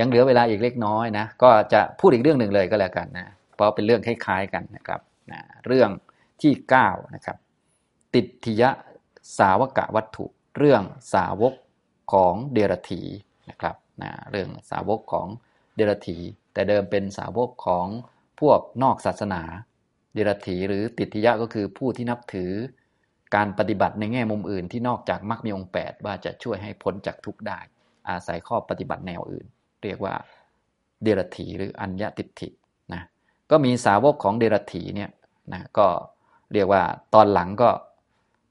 ยังเหลือเวลาอีกเล็กน้อยนะ ก็จะพูดอีกเรื่องหนึ่งเลยก็แล้วกันนะ เพราะเป็นเรื่องคล้ายๆกันนะครับนะเรื่องที่9นะครับ ติทิยะสาวกะวัตถุ เรื่องสาวกของเดรธีนะครับนะเรื่องสาวกของเดรธีแต่เดิมเป็นสาวกของพวกนอกศาสนา เดรธีหรือติทิยะก็คือผู้ที่นับถือ การปฏิบัติในแง่มุมอื่นที่นอกจากมรรคมีองค์8ว่าจะช่วยให้พ้นจากทุกข์ได้ อาศัยข้อปฏิบัติแนวอื่น เรียกว่าเดรธีหรืออัญญติถินะก็มีสาวกของเดรธีเนี่ยนะก็เรียกว่าตอนหลังก็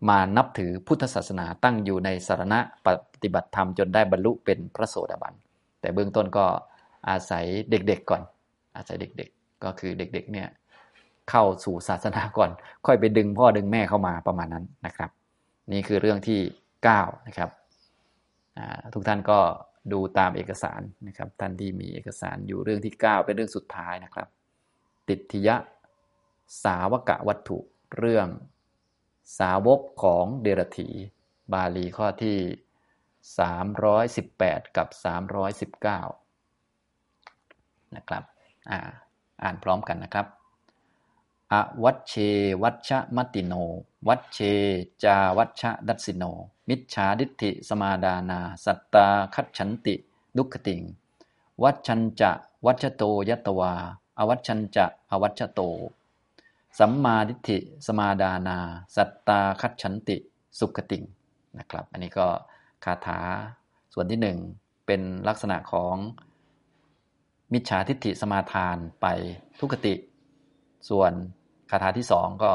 มานับถือพุทธศาสนาตั้งอยู่ในสารณะปฏิบัติธรรมจนได้บรรลุเป็นพระโสดาบัน แต่เบื้องต้นก็อาศัยเด็กๆก่อน อาศัยเด็กๆ ก็คือเด็กๆเนี่ยเข้าสู่ศาสนาก่อน ค่อยไปดึงพ่อดึงแม่เข้ามาประมาณนั้นนะครับ นี่คือเรื่องที่9นะครับทุกท่านก็ ดูตามเอกสารนะครับ ท่านที่มีเอกสารอยู่เรื่องที่ 9 เป็นเรื่องสุดท้ายนะครับ ติทิยะสาวกะวัตถุเรื่องสาวกของเดรถีบาลีข้อที่ 318 กับ 319 นะครับอ่าอ่านพร้อมกันนะครับอวัชเชวัชมติโน วัชเช จาวัชดัสสิโน มิจฉาดิฐิสมาดานา สัตตาคัจฉันติ ดุขติง วัชัญจะ วัชโตยตวา อวัชัญจะ อวัชโต สัมมาดิฐิสมาดานา สัตตาคัจฉันติ สุขติงนะครับ อันนี้ก็คาถาส่วนที่หนึ่งเป็นลักษณะของมิจฉาทิฏฐิสมาทานไปทุกติ ส่วนคาถาที่สองก็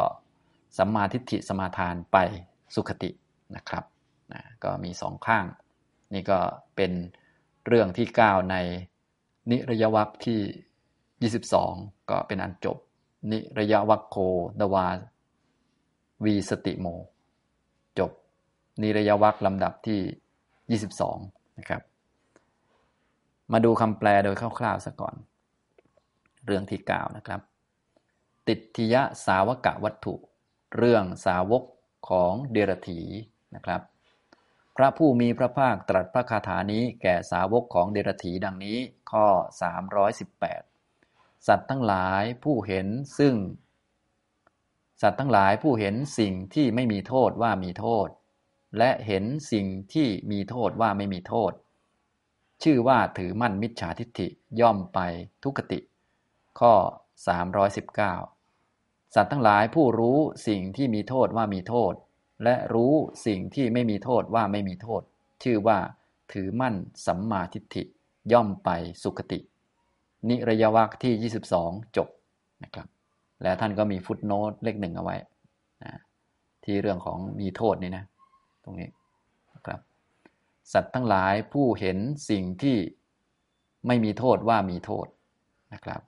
สัมมาทิฏฐิสมาทานไปสุขตินะครับนะก็มีสองข้าง นี่ก็เป็นเรื่องที่ 9 ในนิรยวัคที่ 22 ก็เป็นอันจบ นิรยวัคโคดวาวีสติโม จบ นิรยวัคลำดับที่ 22 นะครับ มาดูคำแปลโดยคร่าวๆซะก่อน เรื่องที่ 9 นะครับ ติทิยะสาวกะวัตถุ เรื่องสาวกของเดรถีนะครับ พระผู้มีพระภาคตรัสพระคาถานี้แก่สาวกของเดรถีดังนี้ข้อ 318 สัตว์ทั้งหลายผู้เห็นซึ่ง สัตว์ทั้งหลายผู้เห็นสิ่งที่ไม่มีโทษว่ามีโทษ และเห็นสิ่งที่มีโทษว่าไม่มีโทษ ชื่อว่าถือมั่นมิจฉาทิฏฐิย่อมไปทุกติ ข้อ 319 สัตว์ทั้งหลายผู้รู้สิ่งที่มีโทษว่ามีโทษ และรู้สิ่งที่ไม่มีโทษว่าไม่มีโทษ ชื่อว่า ถือมั่นสัมมาทิฏฐิย่อมไปสุคติ นิรยวักที่ 22 จบนะครับ และท่านก็มีฟุตโนตเลขหนึ่งเอาไว้นะที่เรื่องของมีโทษนี่นะ ตรงนี้นะครับ สัตว์ทั้งหลายผู้เห็นสิ่งที่ไม่มีโทษว่ามีโทษนะครับ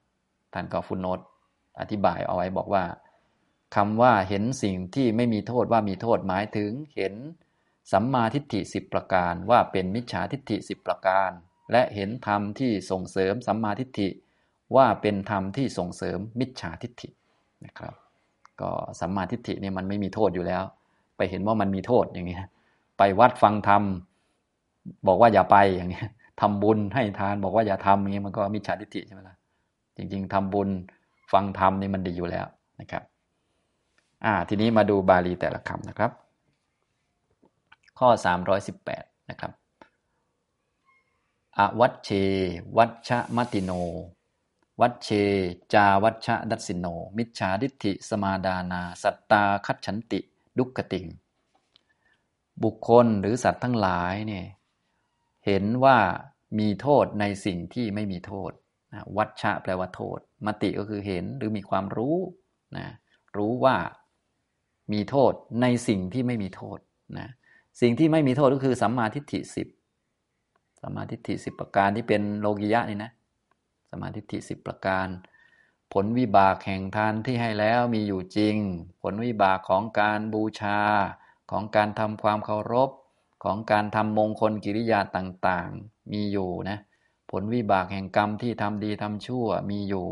ท่านก็ฟุตโนต อธิบายเอาไว้บอกว่าคำว่าเห็นสิ่งที่ไม่มีโทษว่ามีโทษหมายถึงเห็นสัมมาทิฏฐิสิบประการว่าเป็นมิจฉาทิฏฐิสิบประการ และเห็นธรรมที่ส่งเสริมสัมมาทิฏฐิ ว่าเป็นธรรมที่ส่งเสริมมิจฉาทิฏฐินะครับ ก็สัมมาทิฏฐิเนี่ยมันไม่มีโทษอยู่แล้ว ไปเห็นว่ามันมีโทษอย่างนี้ไปวัดฟังธรรมบอกว่าอย่าไปอย่างนี้ทำบุญให้ทานบอกว่าอย่าทำอย่างนี้มันก็มิจฉาทิฏฐิใช่ไหมล่ะจริง ๆทำบุญ ฟังธรรมนี่มันดีอยู่แล้วนะครับอ่าทีนี้มาดูบาลีแต่ละคำนะครับ ข้อ 318นะครับอวัชเช วัชมติโน วัชเช จาวัชดัสสิโน มิจฉาทิฏฐิสมาดานา สัตตาคัจฉันติ ดุกติง บุคคลหรือสัตว์ทั้งหลายเนี่ยเห็นว่ามีโทษในสิ่งที่ไม่มีโทษ วัชชะแปลว่าโทษ มติก็คือเห็นหรือมีความรู้นะรู้ว่ามีโทษในสิ่งที่ไม่มีโทษนะสิ่งที่ไม่มีโทษก็คือสัมมาทิฏฐิสิบสัมมาทิฏฐิสิบประการที่เป็นโลกิยะนี่นะสัมมาทิฏฐิสิบประการ ผลวิบากแห่งทานที่ให้แล้วมีอยู่จริง ผลวิบากของการบูชา ของการทำความเคารพ ของการทำมงคลกิริยาต่างๆ มีอยู่นะ ลวิบากแห่งกรรมที่ทำดีทำชั่วมีอยู่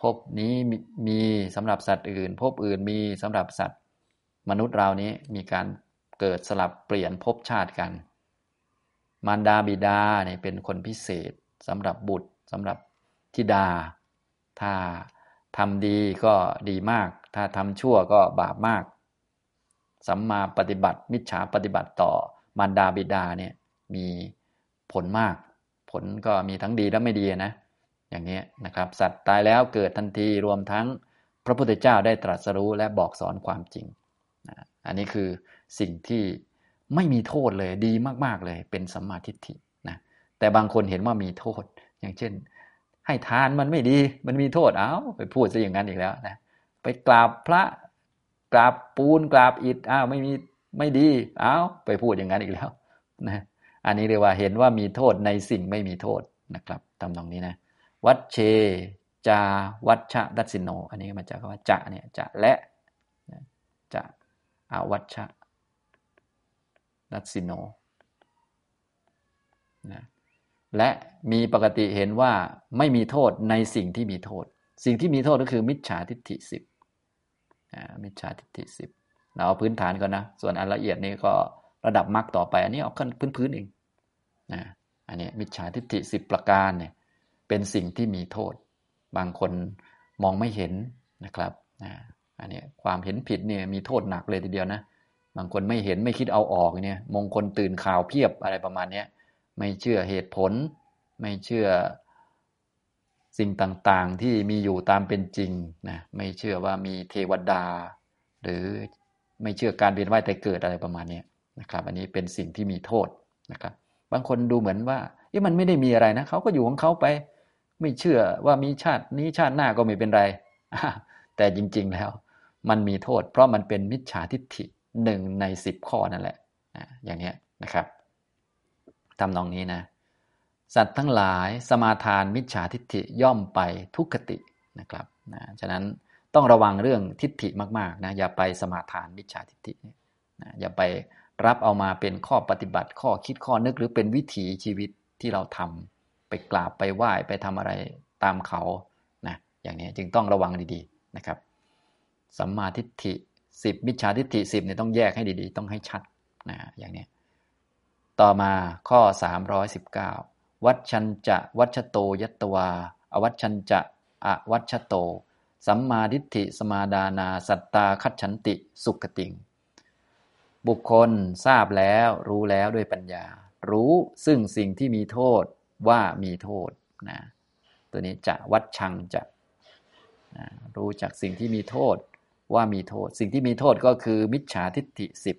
ภพนี้มีสำหรับสัตว์อื่นภพอื่นมีสำหรับสัตว์ มนุษย์เรานี้มีการเกิดสลับเปลี่ยนภพชาติกัน มารดาบิดาเนี่ยเป็นคนพิเศษสำหรับบุตรสำหรับธิดา ถ้าทำดีก็ดีมาก ถ้าทำชั่วก็บาปมาก สัมมาปฏิบัติ มิจฉาปฏิบัติต่อมารดาบิดาเนี่ยมีผลมาก ผลก็มีทั้งดีและไม่ดีนะ อย่างนี้นะครับ สัตว์ตายแล้วเกิดทันทีรวมทั้งพระพุทธเจ้าได้ตรัสรู้และบอกสอนความจริง อันนี้คือสิ่งที่ไม่มีโทษเลยดีมาก ๆ เลยเป็นสัมมาทิฏฐินะแต่บางคนเห็นว่ามีโทษ อย่างเช่น ให้ทานมันไม่ดีมันมีโทษเอาไปพูดซะอย่างนั้นอีกแล้วนะไปกราบพระกราบปูนกราบอิฐอ้าวไม่มีไม่ดีเอาไปพูดอย่างนั้นอีกแล้วนะ อันนี้เรียกว่าเห็นว่ามีโทษในสิ่งไม่มีโทษนะครับตำตรงนี้นะวัดเช จาวัชชะดัชสิโน อันนี้มาจากคำว่าจะเนี่ยจะและจะอาวัชชะดัชสิโนนะและมีปกติเห็นว่าไม่มีโทษในสิ่งที่มีโทษ สิ่งที่มีโทษก็คือมิจฉาทิฏฐิสิบมิจฉาทิฏฐิสิบเราเอาพื้นฐานก่อนนะ ส่วนอันละเอียดนี้ก็ ระดับมรรคต่อไป อันนี้เอาขั้นพื้นๆเองนะอันนี้มิจฉาทิฏฐิสิบประการเนี่ยเป็นสิ่งที่มีโทษ บางคนมองไม่เห็นนะครับนะอันนี้ความเห็นผิดเนี่ยมีโทษหนักเลยทีเดียวนะบางคนไม่เห็นไม่คิดเอาออกเนี่ยมงคลตื่นข่าวเพียบอะไรประมาณนี้ไม่เชื่อเหตุผล ไม่เชื่อสิ่งต่างๆที่มีอยู่ตามเป็นจริงนะไม่เชื่อว่ามีเทวดา หรือไม่เชื่อการเวียนว่ายแต่เกิดอะไรประมาณนี้ นะครับอันนี้เป็นสิ่งที่มีโทษนะครับบางคนดูเหมือนว่าเอ๊ะมันไม่ได้มีอะไรนะเขาก็อยู่ของเขาไป ไม่เชื่อว่ามีชาตินี้ชาติหน้าก็ไม่เป็นไร แต่จริงๆแล้ว มันมีโทษ เพราะมันเป็นมิจฉาทิฏฐิหนึ่งในสิบข้อนั่นแหละอย่างนี้นะครับทำนองนี้นะ สัตว์ทั้งหลายสมาทานมิจฉาทิฏฐิย่อมไปทุกขตินะครับนะฉะนั้นต้องระวังเรื่องทิฏฐิมากๆนะอย่าไปสมาทานมิจฉาทิฏฐินะอย่าไป รับเอามาเป็นข้อปฏิบัติข้อคิดข้อนึกหรือเป็นวิถีชีวิตที่เราทำไปกราบไปไหว้ไปทำอะไรตามเขานะอย่างนี้จึงต้องระวังดีๆนะครับ สัมมาทิฏฐิสิบมิจฉาทิฏฐิสิบเนี่ยต้องแยกให้ดีๆ ต้องให้ชัดนะอย่างนี้ต่อมาข้อ 319 วัชัญจะวัชโตยัตวา อวัชัญจะอวัชโต สัมมาทิฏฐิสมาดานา สัตตาคัจฉันติสุขติง บุคคลทราบแล้วรู้แล้วด้วยปัญญา รู้ซึ่งสิ่งที่มีโทษว่ามีโทษนะตัวนี้จะวัดชังจะนะรู้จักสิ่งที่มีโทษว่ามีโทษ สิ่งที่มีโทษก็คือมิจฉาทิฏฐิสิบ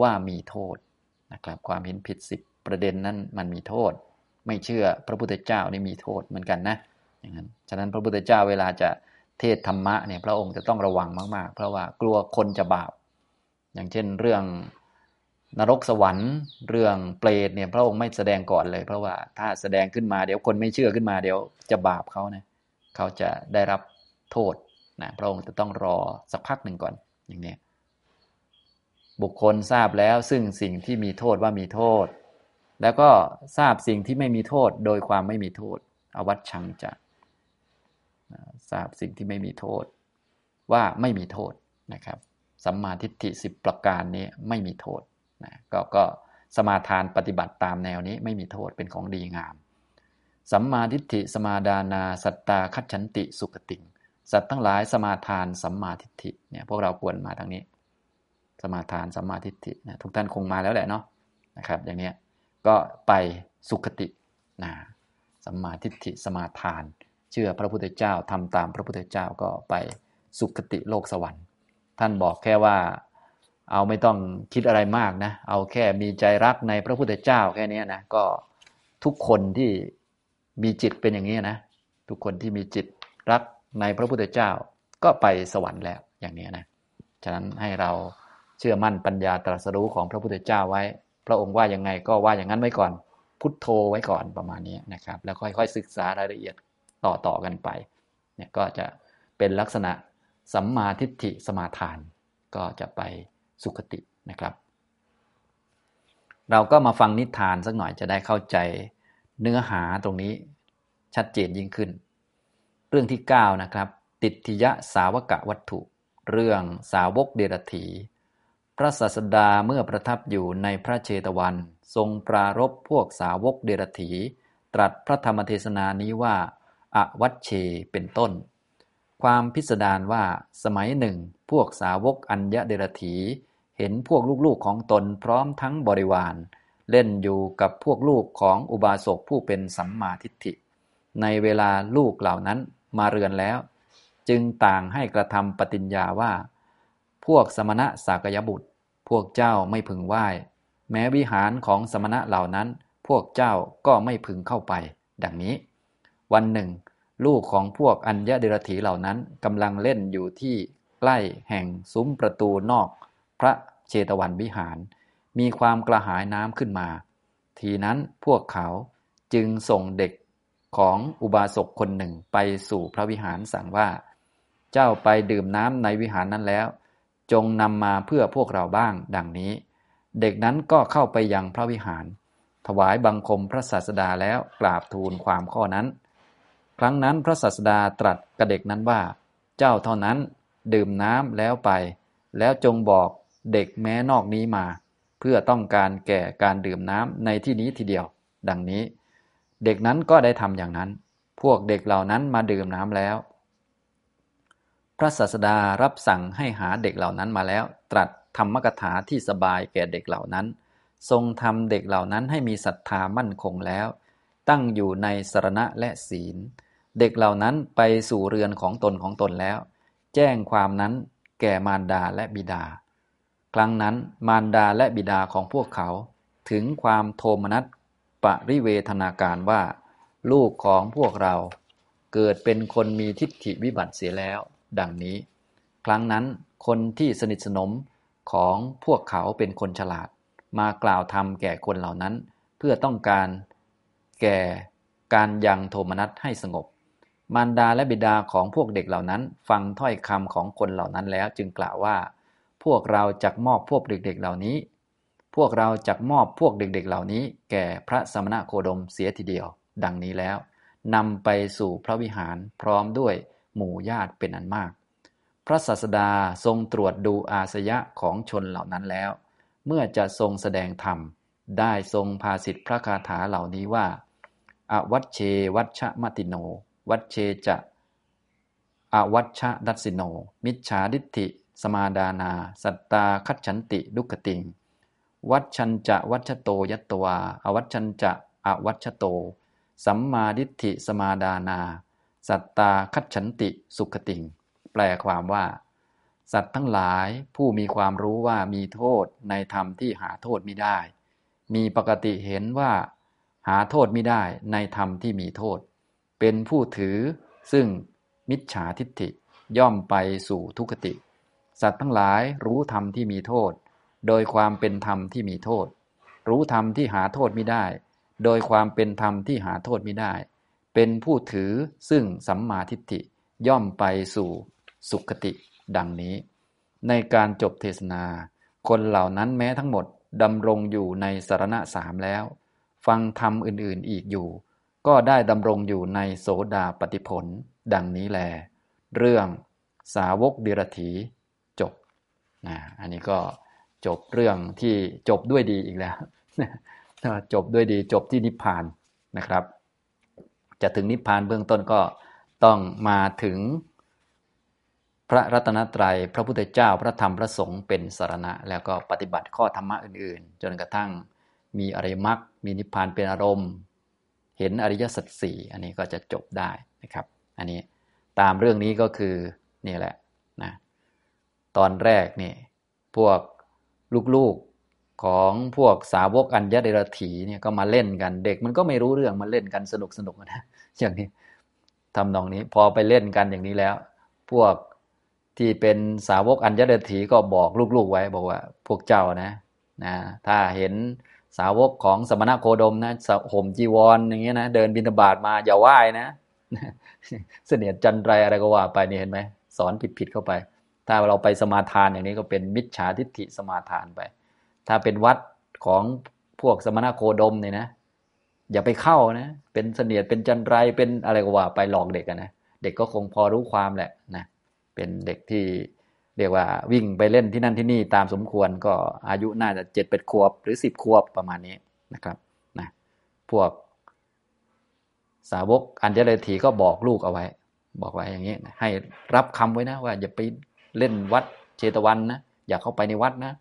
ว่ามีโทษนะครับความเห็นผิดสิบประเด็นนั้นมันมีโทษ ไม่เชื่อพระพุทธเจ้านี่มีโทษเหมือนกันนะอย่างนั้นฉะนั้นพระพุทธเจ้าเวลาจะเทศธรรมะเนี่ยพระองค์จะต้องระวังมาก ๆ เพราะว่ากลัวคนจะบาป อย่างเช่นเรื่องนรกสวรรค์ เรื่องเปรตเนี่ยพระองค์ไม่แสดงก่อนเลย เพราะว่าถ้าแสดงขึ้นมาเดี๋ยวคนไม่เชื่อขึ้นมาเดี๋ยวจะบาปเขานะเขาจะได้รับโทษนะพระองค์จะต้องรอสักพักหนึ่งก่อนอย่างนี้บุคคลทราบแล้วซึ่งสิ่งที่มีโทษว่ามีโทษ แล้วก็ทราบสิ่งที่ไม่มีโทษโดยความไม่มีโทษ อวัตชังจะทราบสิ่งที่ไม่มีโทษว่าไม่มีโทษนะครับ สัมมาทิฏฐิสิบประการนี้ไม่มีโทษนะกก็สมาทานปฏิบัติตามแนวนี้ไม่มีโทษเป็นของดีงาม สัมมาทิฏฐิสมาดานาสัตตาคัจฉันติสุขติงสัตว์ทั้งหลายสมาทานสัมมาทิฏฐิเนี่ยพวกเราควรมาทางนี้ สมาทานสัมมาทิฏฐินะทุกท่านคงมาแล้วแหละเนาะนะครับ อย่างนี้ก็ไปสุขตินะสัมมาทิฏฐิสมาทาน เชื่อพระพุทธเจ้าทำตามพระพุทธเจ้าก็ไปสุขติโลกสวรรค์ ท่านบอกแค่ว่า เอาไม่ต้องคิดอะไรมากนะ เอาแค่มีใจรักในพระพุทธเจ้าแค่นี้นะ ก็ทุกคนที่มีจิตเป็นอย่างนี้นะ ทุกคนที่มีจิตรักในพระพุทธเจ้า ก็ไปสวรรค์แล้วอย่างนี้นะ ฉะนั้นให้เราเชื่อมั่นปัญญาตรัสรู้ของพระพุทธเจ้าไว้ พระองค์ว่ายังไงก็ว่าอย่างนั้นไว้ก่อน พุทโธไว้ก่อนประมาณนี้นะครับ แล้วค่อยๆศึกษารายละเอียดต่อๆกันไป เนี่ยก็จะเป็นลักษณะ สัมมาทิฏฐิสมาทานก็จะไปสุขตินะครับ เราก็มาฟังนิทานสักหน่อยจะได้เข้าใจเนื้อหาตรงนี้ชัดเจนยิ่งขึ้น เรื่องที่ 9 นะครับ ติทิยะสาวกะวัตถุ เรื่องสาวกเดรถีพระศาสดาเมื่อประทับอยู่ในพระเชตวัน ทรงปรารบพวกสาวกเดรถีตรัสพระธรรมเทศนานี้ว่าอวัชเชเป็นต้น ความพิสดารว่าสมัยหนึ่ง พวกสาวกอัญญเดรถี เห็นพวกลูกๆของตนพร้อมทั้งบริวาร เล่นอยู่กับพวกลูกของอุบาสกผู้เป็นสัมมาทิฏฐิ ในเวลาลูกเหล่านั้นมาเรือนแล้ว จึงต่างให้กระทำปฏิญญาว่า พวกสมณะสากยบุตร พวกเจ้าไม่พึงไหว้ แม้วิหารของสมณะเหล่านั้น พวกเจ้าก็ไม่พึงเข้าไป ดังนี้ วันหนึ่ง ลูกของพวกอัญญเดรถีเหล่านั้นกำลังเล่นอยู่ที่ใกล้แห่งซุ้มประตูนอก พระเชตวันวิหาร มีความกระหายน้ำขึ้นมา ทีนั้นพวกเขาจึงส่งเด็กของอุบาสกคนหนึ่งไปสู่พระวิหารสั่งว่า เจ้าไปดื่มน้ำในวิหารนั้นแล้ว จงนำมาเพื่อพวกเราบ้างดังนี้ เด็กนั้นก็เข้าไปยังพระวิหาร ถวายบังคมพระศาสดาแล้วกราบทูลความข้อนั้น ครั้งนั้นพระศาสดาตรัสกับเด็กนั้นว่า เจ้าเท่านั้นดื่มน้ำแล้วไป แล้วจงบอกเด็กแม้นอกนี้มา เพื่อต้องการแก่การดื่มน้ำในที่นี้ทีเดียว ดังนี้ เด็กนั้นก็ได้ทำอย่างนั้น พวกเด็กเหล่านั้นมาดื่มน้ำแล้ว พระศาสดารับสั่งให้หาเด็กเหล่านั้นมาแล้ว ตรัสธรรมกถาที่สบายแก่เด็กเหล่านั้น ทรงทำเด็กเหล่านั้นให้มีศรัทธามั่นคงแล้ว ตั้งอยู่ในสรณะและศีล เด็กเหล่านั้นไปสู่เรือนของตนของตนแล้ว แจ้งความนั้นแก่มารดาและบิดา ครั้งนั้นมารดาและบิดาของพวกเขา ถึงความโทมนัสปริเวทนาการว่า ลูกของพวกเราเกิดเป็นคนมีทิฏฐิวิบัติเสียแล้ว ดังนี้ ครั้งนั้นคนที่สนิทสนมของพวกเขาเป็นคนฉลาด มากล่าวธรรมแก่คนเหล่านั้น เพื่อต้องการ แก่การยังโทมนัสให้สงบ มารดาและบิดาของพวกเด็กเหล่านั้น ฟังถ้อยคำของคนเหล่านั้นแล้ว จึงกล่าวว่า พวกเราจะมอบพวกเด็กๆเหล่านี้ พวกเราจะมอบพวกเด็กๆเหล่านี้ แก่พระสมณะโคดมเสียทีเดียว ดังนี้แล้วนำไปสู่พระวิหารพร้อมด้วยหมู่ญาติเป็นอันมาก พระศาสดาทรงตรวจดูอาสยะของชนเหล่านั้นแล้ว เมื่อจะทรงแสดงธรรม ได้ทรงพาสิทธิพระคาถาเหล่านี้ว่า อวัชเช วัชมติโน วัชเชจะอวัชชะดัสิโน มิจฉาดิฏฐิ สมาดานา สัตตาคัจฉันติดุกติง วัชชันจะวัชโตยัตวา อวัชชันจะอวัชโต สัมมาดิฏฐิสมาดานา สัตตาคัจฉันติสุขติง แปลความว่า สัตว์ทั้งหลายผู้มีความรู้ว่ามีโทษในธรรมที่หาโทษไม่ได้ มีปกติเห็นว่า หาโทษไม่ได้ในธรรมที่มีโทษ เป็นผู้ถือซึ่งมิจฉาทิฏฐิย่อมไปสู่ทุกติ สัตว์ทั้งหลายรู้ธรรมที่มีโทษ โดยความเป็นธรรมที่มีโทษ รู้ธรรมที่หาโทษไม่ได้ โดยความเป็นธรรมที่หาโทษไม่ได้ เป็นผู้ถือซึ่งสัมมาทิฏฐิย่อมไปสู่สุขติ ดังนี้ ในการจบเทศนา คนเหล่านั้นแม้ทั้งหมดดำรงอยู่ในสารณะสามแล้ว ฟังธรรมอื่นๆอีกอยู่ ก็ได้ดำรงอยู่ในโสดาปฏิผล ดังนี้แล เรื่องสาวกเดรถีจบนะอันนี้ก็จบเรื่องที่จบด้วยดีอีกแล้วจบด้วยดีจบที่นิพพานนะครับ จะถึงนิพพานเบื้องต้นก็ต้องมาถึงพระรัตนตรัยพระพุทธเจ้าพระธรรมพระสงฆ์เป็นสารณะ แล้วก็ปฏิบัติข้อธรรมะอื่น ๆ จนกระทั่ง มีอริยมรรคมีนิพพานเป็นอารมณ์ เห็นอริยสัจสี่อันนี้ก็จะจบได้นะครับ อันนี้ตามเรื่องนี้ก็คือนี่แหละนะตอนแรกนี่พวกลูกๆของพวกสาวกอัญญเดรถีเนี่ยก็มาเล่นกันเด็ก มันก็ไม่รู้เรื่องมาเล่นกันสนุกสนุกนะอย่างนี้ทำนองนี้พอไปเล่นกันอย่างนี้แล้ว พวกที่เป็นสาวกอัญญเดรถีก็บอกลูกๆไว้บอกว่า พวกเจ้านะนะถ้าเห็น สาวกของสมณะโคดมนะห่มจีวรอย่างเงี้ยนะเดินบิณฑบาตมาอย่าไหว้นะเสนียดจันไรอะไรก็ว่าไปนี่เห็นไหมสอนผิดๆเข้าไป ถ้าเราไปสมาทานอย่างนี้ก็เป็นมิจฉาทิฏฐิสมาทานไป ถ้าเป็นวัดของพวกสมณโคดมเนี่ยนะ อย่าไปเข้านะ เป็นเสนียดเป็นจันไรเป็นอะไรก็ว่าไปหลอกเด็กนะเด็กก็คงพอรู้ความแหละนะเป็นเด็กที่ เรียกว่าวิ่งไปเล่นที่นั่นที่นี่ตามสมควรก็อายุน่าจะเจ็ดเป็ดขวบหรือสิบขวบประมาณนี้นะครับนะพวกสาวกอัญญเลถีก็บอกลูกเอาไว้ บอกไว้อย่างนี้ ให้รับคำไว้นะ ว่าอย่าไปเล่นวัดเชตวันนะอย่าเข้าไปในวัดนะ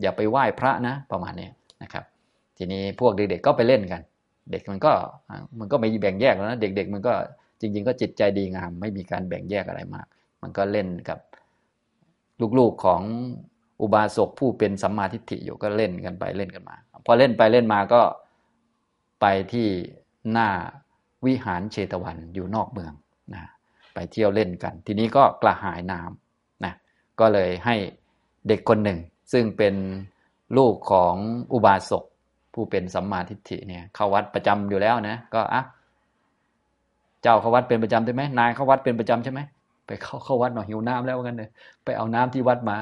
อย่าไปไหว้พระนะประมาณนี้นะครับ ทีนี้พวกเด็กๆก็ไปเล่นกัน เด็กมันก็มันก็ไม่แบ่งแยกแล้วนะเด็ก ๆ มันก็จริง ๆ ก็จิตใจดีงาม ไม่มีการแบ่งแยกอะไรมาก มันก็เล่นกับ ลูกๆของอุบาสกผู้เป็นสัมมาทิฏฐิอยู่ก็เล่นกันไปเล่นกันมา พอเล่นไปเล่นมาก็ไปที่หน้าวิหารเชตวันอยู่นอกเมืองนะไปเที่ยวเล่นกัน ทีนี้ก็กระหายน้ำนะก็เลยให้เด็กคนหนึ่ง ซึ่งเป็นลูกของอุบาสกผู้เป็นสัมมาทิฏฐิเนี่ยเข้าวัดประจำอยู่แล้วนะก็อะเจ้าเข้าวัดเป็นประจำใช่ไหมนายเข้าวัดเป็นประจำใช่ไหม ไปเข้าเข้าวัดหน่อยหิวน้ำแล้วว่ากันเลยไปเอาน้ำที่วัดมา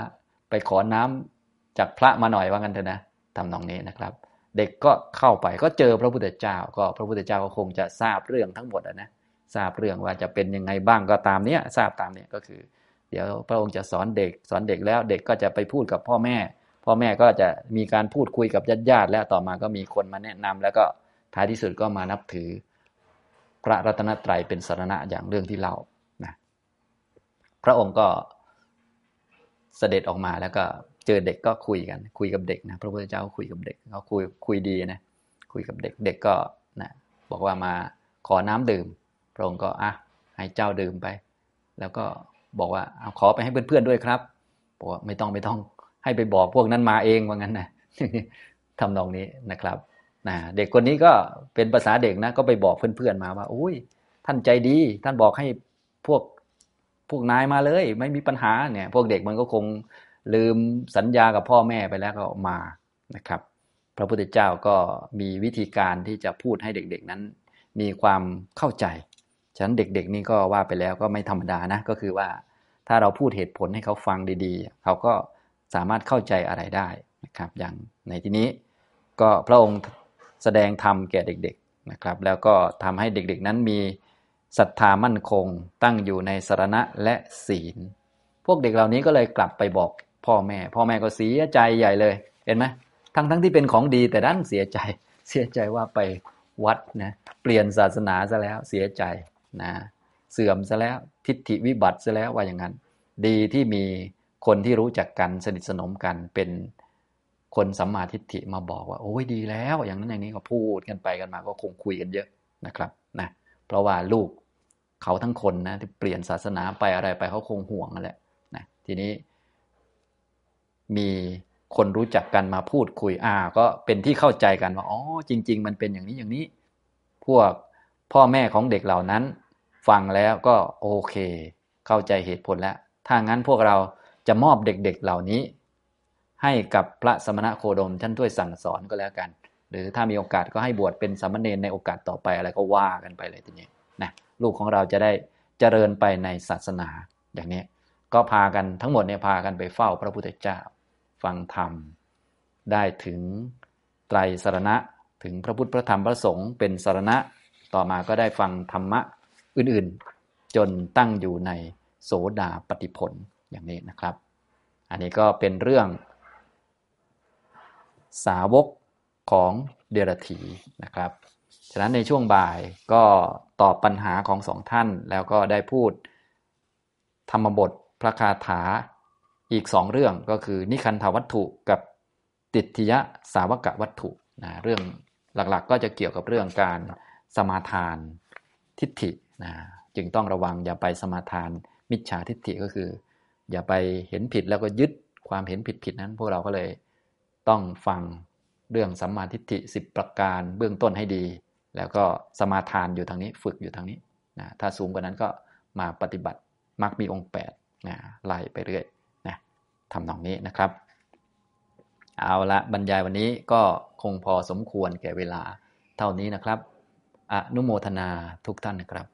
ไปขอน้ำจากพระมาหน่อยว่ากันเถอะนะทำนองนี้นะครับ เด็กก็เข้าไปก็เจอพระพุทธเจ้า ก็พระพุทธเจ้าก็คงจะทราบเรื่องทั้งหมดนะทราบเรื่องว่าจะเป็นยังไงบ้างก็ตามเนี้ยทราบตามเนี้ยก็คือ เดี๋ยวพระองค์จะสอนเด็กสอนเด็กแล้วเด็กก็จะไปพูดกับพ่อแม่ พ่อแม่ก็จะมีการพูดคุยกับญาติญาติแล้วต่อมาก็มีคนมาแนะนำแล้วก็ท้ายที่สุดก็มานับถือ พระรัตนตรัยเป็นสารณะอย่างเรื่องที่เรา พระองค์ก็เสด็จออกมาแล้วก็เจอเด็กก็คุยกัน คุยกับเด็กนะพระพุทธเจ้าคุยกับเด็กเขาคุยคุยดีนะคุยกับเด็กเด็กก็นะบอกว่ามาขอน้ำดื่ม พระองค์ก็อะให้เจ้าดื่มไป แล้วก็บอกว่าเอาขอไปให้เพื่อนๆด้วยครับบอกว่าไม่ต้องไม่ต้องให้ไปบอกพวกนั้นมาเองว่างั้นนะทำนองนี้นะครับนะเด็กคนนี้ก็เป็นภาษาเด็กนะก็ไปบอกเพื่อนๆมาว่าโอ้ยท่านใจดี ท่านบอกให้พวก พวกนายมาเลย ไม่มีปัญหาเนี่ย พวกเด็กมันก็คงลืมสัญญากับพ่อแม่ไปแล้วก็มานะครับ พระพุทธเจ้าก็มีวิธีการที่จะพูดให้เด็กๆนั้น มีความเข้าใจ ฉะนั้นเด็กๆนี่ก็ว่าไปแล้วก็ไม่ธรรมดานะก็คือว่าถ้าเราพูดเหตุผลให้เขาฟังดีๆ เขาก็สามารถเข้าใจอะไรได้นะครับ อย่างในที่นี้ก็พระองค์แสดงธรรมแก่เด็กๆนะครับ แล้วก็ทำให้เด็กๆนั้นมี ศรัทธามั่นคง ตั้งอยู่ในสารณะและศีล พวกเด็กเหล่านี้ก็เลยกลับไปบอกพ่อแม่ พ่อแม่ก็เสียใจใหญ่เลย เห็นไหมทั้งทั้งที่เป็นของดีแต่ด้านเสียใจ เสียใจว่าไปวัดนะ เปลี่ยนศาสนาซะแล้ว เสียใจนะ เสื่อมซะแล้ว ทิฏฐิวิบัติซะแล้วว่าอย่างนั้น ดีที่มีคนที่รู้จักกันสนิทสนมกันเป็นคนสัมมาทิฏฐิมาบอกว่า โอ้ยดีแล้ว อย่างนั้นอย่างนี้ก็พูดกันไปกันมาก็คงคุยกันเยอะนะครับนะ เพราะว่าลูกเขาทั้งคนนะที่เปลี่ยนศาสนาไปอะไรไปเขาคงห่วงนั่นแหละนะทีนี้ มีคนรู้จักกันมาพูดคุยอ่า ก็เป็นที่เข้าใจกันว่าอ๋อจริง ๆ มันเป็นอย่างนี้อย่างนี้ พวกพ่อแม่ของเด็กเหล่านั้น ฟังแล้วก็โอเค เข้าใจเหตุผลแล้ว ถ้างั้นพวกเราจะมอบเด็กๆเหล่านี้ ให้กับพระสมณะโคดมท่านด้วยสั่งสอนก็แล้วกัน หรือถ้ามีโอกาสก็ให้บวชเป็นสามเณรในโอกาสต่อไปอะไรก็ว่ากันไปเลยทีนี้นะลูกของเราจะได้เจริญไปในศาสนาอย่างนี้ก็พากันทั้งหมดเนี่ยพากันไปเฝ้าพระพุทธเจ้า ฟังธรรม ได้ถึงไตรสรณะถึงพระพุทธพระธรรมพระสงฆ์เป็นสรณะ ต่อมาก็ได้ฟังธรรมะอื่นๆ จนตั้งอยู่ในโสดาปฏิผลอย่างนี้นะครับ อันนี้ก็เป็นเรื่องสาวก ของเดรธีนะครับ ฉะนั้นในช่วงบ่ายก็ตอบปัญหาของสองท่าน แล้วก็ได้พูดธรรมบทพระคาถาอีกสองเรื่องก็คือนิคันธวัตถุกับติทิยะสาวกวัตถุนะเรื่องหลักๆ ก็จะเกี่ยวกับเรื่องการสมาทานทิฏฐินะจึงต้องระวังอย่าไปสมาทานมิจฉาทิฏฐิก็คือ อย่าไปเห็นผิดแล้วก็ยึดความเห็นผิดๆนั้น พวกเราก็เลยต้องฟัง เรื่องสัมมาทิฏฐิสิบประการเบื้องต้นให้ดี แล้วก็สมาทานอยู่ทางนี้ฝึกอยู่ทางนี้นะถ้าสูงกว่านั้นก็มาปฏิบัติมักมีองค์8นะไล่ไปเรื่อยนะทำนองนี้นะครับ เอาละบรรยายวันนี้ก็คงพอสมควรแก่เวลาเท่านี้นะครับ อนุโมทนาทุกท่านนะครับ